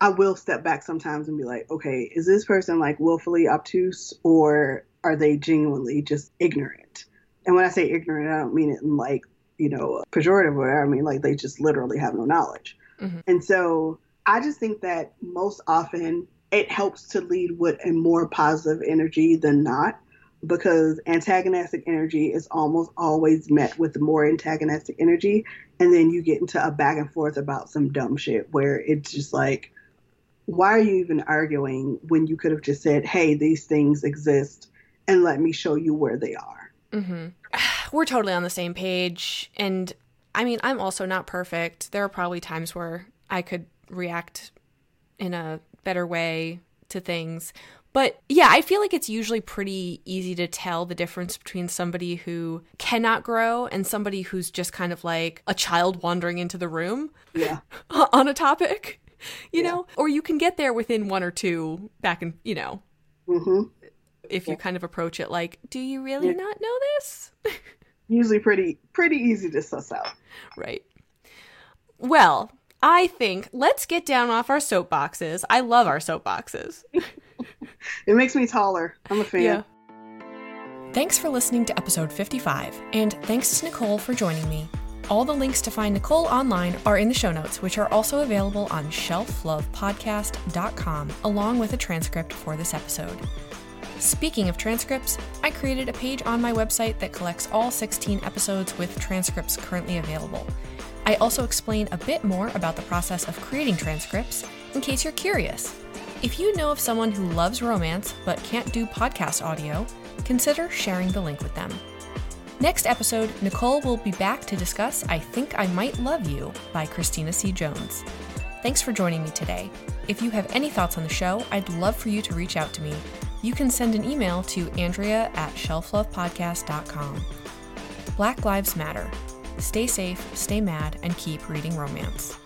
I will step back sometimes and be like, okay, is this person like willfully obtuse or are they genuinely just ignorant? And when I say ignorant, I don't mean it in like, you know, pejorative or whatever. I mean like they just literally have no knowledge. Mm-hmm. And so I just think that most often it helps to lead with a more positive energy than not because antagonistic energy is almost always met with more antagonistic energy and then you get into a back and forth about some dumb shit where it's just like why are you even arguing when you could have just said, hey, these things exist and let me show you where they are? Mm-hmm. *sighs* We're totally on the same page. And I mean, I'm also not perfect. There are probably times where I could react in a better way to things. But yeah, I feel like it's usually pretty easy to tell the difference between somebody who cannot grow and somebody who's just kind of like a child wandering into the room yeah. *laughs* on a topic. *laughs* you yeah. know, or you can get there within one or two back and, you know, mm-hmm. if yeah. you kind of approach it like, do you really yeah. not know this? *laughs* Usually pretty, pretty easy to suss out. Right. Well, I think let's get down off our soapboxes. I love our soapboxes. *laughs* it makes me taller. I'm a fan. Yeah. Thanks for listening to episode 55, and thanks to Nicole for joining me. All the links to find Nicole online are in the show notes, which are also available on shelflovepodcast.com, along with a transcript for this episode. Speaking of transcripts, I created a page on my website that collects all 16 episodes with transcripts currently available. I also explain a bit more about the process of creating transcripts in case you're curious. If you know of someone who loves romance but can't do podcast audio, consider sharing the link with them. Next episode, Nicole will be back to discuss I Think I Might Love You by Christina C. Jones. Thanks for joining me today. If you have any thoughts on the show, I'd love for you to reach out to me. You can send an email to andrea at shelflovepodcast.com. Black Lives Matter. Stay safe, stay mad, and keep reading romance.